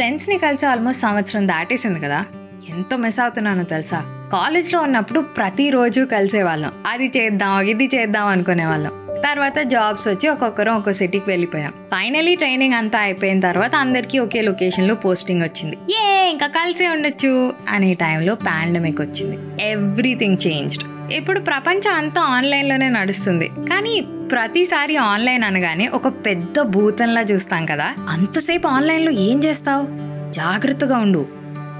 ఫ్రెండ్స్ని కలిసి ఆల్మోస్ట్ సంవత్సరం దాటేసింది కదా. ఎంతో మిస్ అవుతున్నానో తెలుసా? కాలేజ్లో ఉన్నప్పుడు ప్రతిరోజు కలిసేవాళ్ళం. అది చేద్దాం ఇది చేద్దాం అనుకునే వాళ్ళం. తర్వాత జాబ్స్ వచ్చి ఒక్కొక్కరం ఒక్కో సిటీకి వెళ్ళిపోయాం. ఫైనలీ ట్రైనింగ్ అంతా అయిపోయిన తర్వాత అందరికీ ఒకే లొకేషన్లో పోస్టింగ్ వచ్చింది. ఏ ఇంకా కలిసే ఉండొచ్చు అనే టైంలో పాండమిక్ వచ్చింది. Everything changed. ఇప్పుడు ప్రపంచం అంతా ఆన్లైన్లోనే నడుస్తుంది. కానీ ప్రతిసారి ఆన్లైన్ అనగానే ఒక పెద్ద భూతంలా చూస్తాం కదా. అంతసేపు ఆన్లైన్లో ఏం చేస్తావు? జాగ్రత్తగా ఉండు.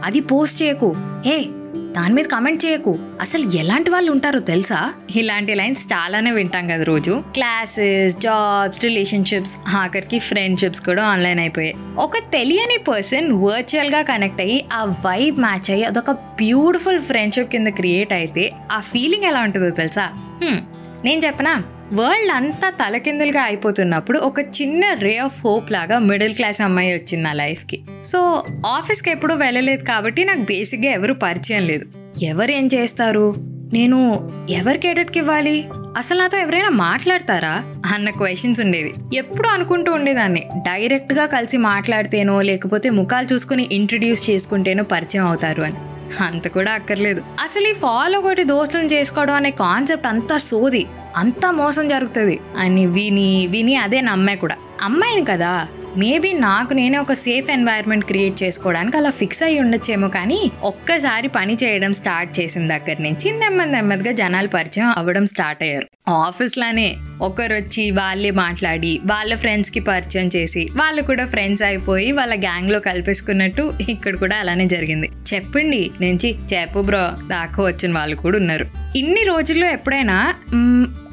అది పోస్ట్ చేయకు. హే దాని మీద కమెంట్ చేయకు. అసలు ఎలాంటి వాళ్ళు ఉంటారో తెలుసా? ఇలాంటి లైన్స్ చాలానే వింటాం కదా రోజు. క్లాసెస్ జాబ్స్ రిలేషన్షిప్స్ ఆఖరికి ఫ్రెండ్షిప్స్ కూడా ఆన్లైన్ అయిపోయాయి. ఒక తెలియని పర్సన్ వర్చువల్గా కనెక్ట్ అయ్యి ఆ వైబ్ మ్యాచ్ అయ్యి అదొక బ్యూటిఫుల్ ఫ్రెండ్షిప్ కింద క్రియేట్ అయితే ఆ ఫీలింగ్ ఎలా ఉంటుందో తెలుసా? నేను చెప్పనా? వరల్డ్ అంతా తలకిందులుగా అయిపోతున్నప్పుడు ఒక చిన్న రే ఆఫ్ హోప్ లాగా మిడిల్ క్లాస్ అమ్మాయి వచ్చింది నా లైఫ్కి. సో ఆఫీస్కి ఎప్పుడూ వెళ్ళలేదు కాబట్టి నాకు బేసిక్గా ఎవరు పరిచయం లేదు. ఎవరు ఏం చేస్తారు? నేను ఎవరికి ఎడెట్కి ఇవ్వాలి? అసలు నాతో ఎవరైనా మాట్లాడతారా? అన్న క్వశ్చన్స్ ఉండేవి. ఎప్పుడు అనుకుంటూ ఉండేదాన్ని. డైరెక్ట్గా కలిసి మాట్లాడితేనో లేకపోతే ముఖాలు చూసుకుని ఇంట్రడ్యూస్ చేసుకుంటేనో పరిచయం అవుతారు అని. అంత కూడా అక్కర్లేదు. అసలు ఈ ఫాలో ఒకటి దోస్తులను చేసుకోవడం అనే కాన్సెప్ట్ అంతా సోది. అంతా మోసం జరుగుతుంది. అని విని విని అదే నమ్మే కూడా. అమ్మాయిని కదా? మేబీ నాకు నేనే ఒక సేఫ్ ఎన్వైర్న్మెంట్ క్రియేట్ చేసుకోవడానికి అలా ఫిక్స్ అయ్యి ఉండొచ్చేమో కానీ ఒక్కసారి పని చేయడం స్టార్ట్ చేసిన దగ్గర నుంచి నెమ్మది నెమ్మదిగా జనాలు పరిచయం అవ్వడం స్టార్ట్ అయ్యారు. ఆఫీస్లోనే ఒకరు వచ్చి వాళ్ళే మాట్లాడి వాళ్ళ ఫ్రెండ్స్కి పరిచయం చేసి వాళ్ళు కూడా ఫ్రెండ్స్ అయిపోయి వాళ్ళ గ్యాంగ్లో కలిపేసుకున్నట్టు ఇక్కడ కూడా అలానే జరిగింది. చెప్పండి నుంచి చెప్పు బ్రో దాకా వచ్చిన వాళ్ళు కూడా ఉన్నారు. ఇన్ని రోజుల్లో ఎప్పుడైనా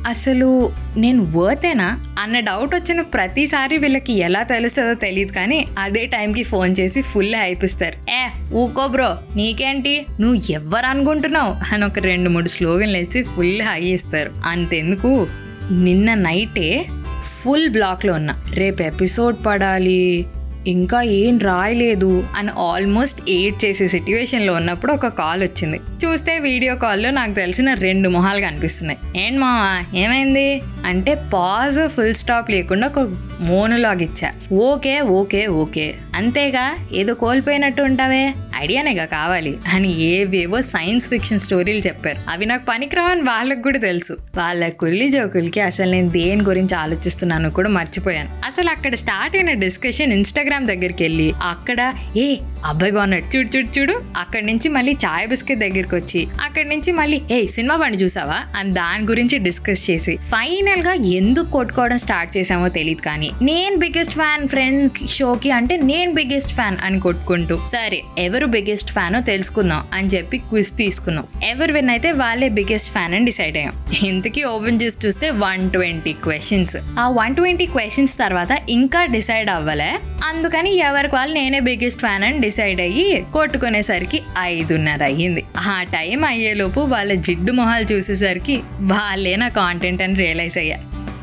అసలు నేను వర్తేనా అన్న డౌట్ వచ్చిన ప్రతిసారి వీళ్ళకి ఎలా తెలుస్తుందో తెలియదు కానీ అదే టైంకి ఫోన్ చేసి ఫుల్ హైపిస్తారు ఏ ఊకో బ్రో నీకేంటి? నువ్వు ఎవరు అనుకుంటున్నావు? అని ఒక రెండు మూడు స్లోగన్లు ఇచ్చి ఫుల్ హై ఇస్తారు. అంతెందుకు? నిన్న నైటే ఫుల్ బ్లాక్లో ఉన్నా. రేపు ఎపిసోడ్ పడాలి. ఇంకా ఏం రాయలేదు అని ఆల్మోస్ట్ ఎయిట్ చేసే సిట్యువేషన్లో ఉన్నప్పుడు ఒక కాల్ వచ్చింది. చూస్తే వీడియో కాల్లో నాకు తెలిసిన రెండు మొహాలు కనిపిస్తున్నాయి. ఏంటి మావా ఏమైంది? అంటే పాజ్ ఫుల్ స్టాప్ లేకుండా ఒక మోనోలాగ్ ఇచ్చా. Okay okay okay. అంతేగా? ఏదో కోల్పోయినట్టు ఉంటావే? ఐడియానేగా కావాలి. అని ఏవేవో సైన్స్ ఫిక్షన్ స్టోరీలు చెప్పారు. అవి నాకు పనికిరావని వాళ్ళకు కూడా తెలుసు. వాళ్ళ కుల్లి జోకులకి అసలు నేను దేని గురించి ఆలోచిస్తున్నాను కూడా మర్చిపోయాను. అసలు అక్కడ స్టార్ట్ అయిన డిస్కషన్ ఇన్స్టాగ్రామ్ దగ్గరికి వెళ్ళి అక్కడ ఏ అబ్బాయి బాగున్నాడు. చూడు చూడు చూడు. అక్కడి నుంచి మళ్ళీ చాయ్ బిస్కెట్ దగ్గరికి వచ్చి అక్కడి నుంచి మళ్ళీ ఏ సినిమా బండి చూసావా? అని దాని గురించి డిస్కస్ చేసి ఫైనల్గా ఎందుకు కొట్టుకోవడం స్టార్ట్ చేసామో తెలియదు కానీ నేను బిగ్గెస్ట్ ఫ్యాన్ ఫ్రెండ్ షోకి అంటే నేను బిగ్గెస్ట్ ఫ్యాన్ అని కొట్టుకుంటూ సరే ఎవరు బిగ్గెస్ట్ ఫ్యానో తెలుసుకుందాం అని చెప్పి క్విజ్ తీసుకున్నాం. ఎవరు విన్ అయితే వాళ్ళే బిగ్గెస్ట్ ఫ్యాన్ అని డిసైడ్ అయ్యాం. ఇంతకీ ఓపెన్ చేసి చూస్తే వన్ ట్వంటీ క్వశ్చన్స్ ఆ వన్ ట్వంటీ క్వశ్చన్స్ తర్వాత ఇంకా డిసైడ్ అవ్వలే. అందుకని ఎవరికి వాళ్ళు నేనే బిగ్గెస్ట్ ఫ్యాన్ అని డిసైడ్ అయ్యి కొట్టుకునేసరికి ఐదున్నర అయ్యింది. ఆ టైం అయ్యేలోపు వాళ్ళ జిడ్డు మొహాలు చూసేసరికి వాళ్ళే నా కాంటెంట్ అని రియలైజ్ అయ్యా.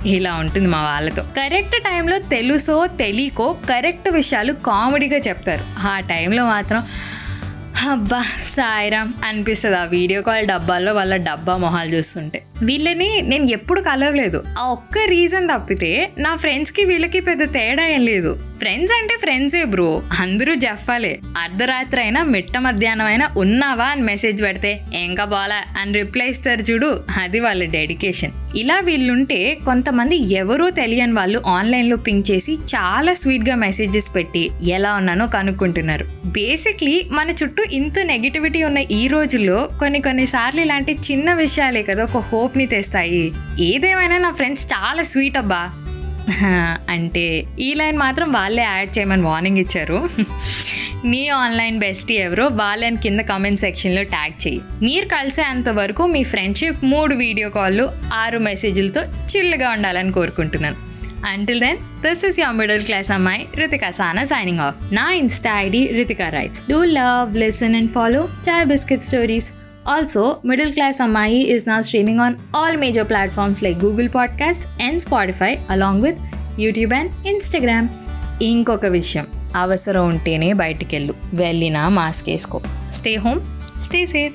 ఇలా ఉంటుంది మా వాళ్ళతో. కరెక్ట్ టైంలో తెలుసో తెలియకో కరెక్ట్ విషయాలు కామెడీగా చెప్తారు. ఆ టైంలో మాత్రం అబ్బా సాయిరామ్ అనిపిస్తుంది. ఆ వీడియో కాల్ డబ్బాల్లో వాళ్ళ డబ్బా మొహాలు చూస్తుంటే. వీళ్ళని నేను ఎప్పుడు కలవలేదు. ఆ ఒక్క రీజన్ తప్పితే నా ఫ్రెండ్స్కి వీళ్ళకి పెద్ద తేడా ఏం లేదు. ఫ్రెండ్స్ అంటే ఫ్రెండ్సే బ్రో. అందరూ చెప్పాలి అర్ధరాత్రి అయినా మిట్ట మధ్యాహ్నం అయినా ఉన్నావా అని మెసేజ్ పెడితే ఇంకా బాలా? అని రిప్లై ఇస్తారు చూడు. అది వాళ్ళ డెడికేషన్. ఇలా వీళ్ళుంటే కొంతమంది ఎవరో తెలియని వాళ్ళు ఆన్లైన్లో పింక్ చేసి చాలా స్వీట్గా మెసేజెస్ పెట్టి ఎలా ఉన్నానో కనుక్కుంటున్నారు. బేసిక్లీ మన చుట్టూ ఇంత నెగిటివిటీ ఉన్న ఈ రోజుల్లో కొన్ని కొన్నిసార్లు ఇలాంటి చిన్న విషయాలే కదా ఒక హోప్ని తెస్తాయి. ఏదేమైనా నా ఫ్రెండ్స్ చాలా స్వీట్ అబ్బా. అంటే ఈ లైన్ మాత్రం వాళ్ళే యాడ్ చేయమని వార్నింగ్ ఇచ్చారు. మీ ఆన్లైన్ బెస్టీ ఎవరో వాళ్ళని కింద కామెంట్ సెక్షన్లో ట్యాగ్ చేయి. మీరు కలిసేంత వరకు మీ ఫ్రెండ్షిప్ మూడు వీడియో కాల్లు ఆరు మెసేజ్లతో చిల్లుగా ఉండాలని కోరుకుంటున్నాను. Until then this is your middle class అమ్మాయి రితికా సానా సైనింగ్ ఆఫ్ నా insta ID Ritika writes do love listen and follow chai biscuit stories Also, Middle Class Amai is now streaming on all major platforms like Google Podcasts and Spotify, along with YouTube and Instagram. ఇంకొక విషయం అవసరం ఉంటేనే బయటికెళ్ళు వెళ్ళినా mask వేసుకో stay home stay safe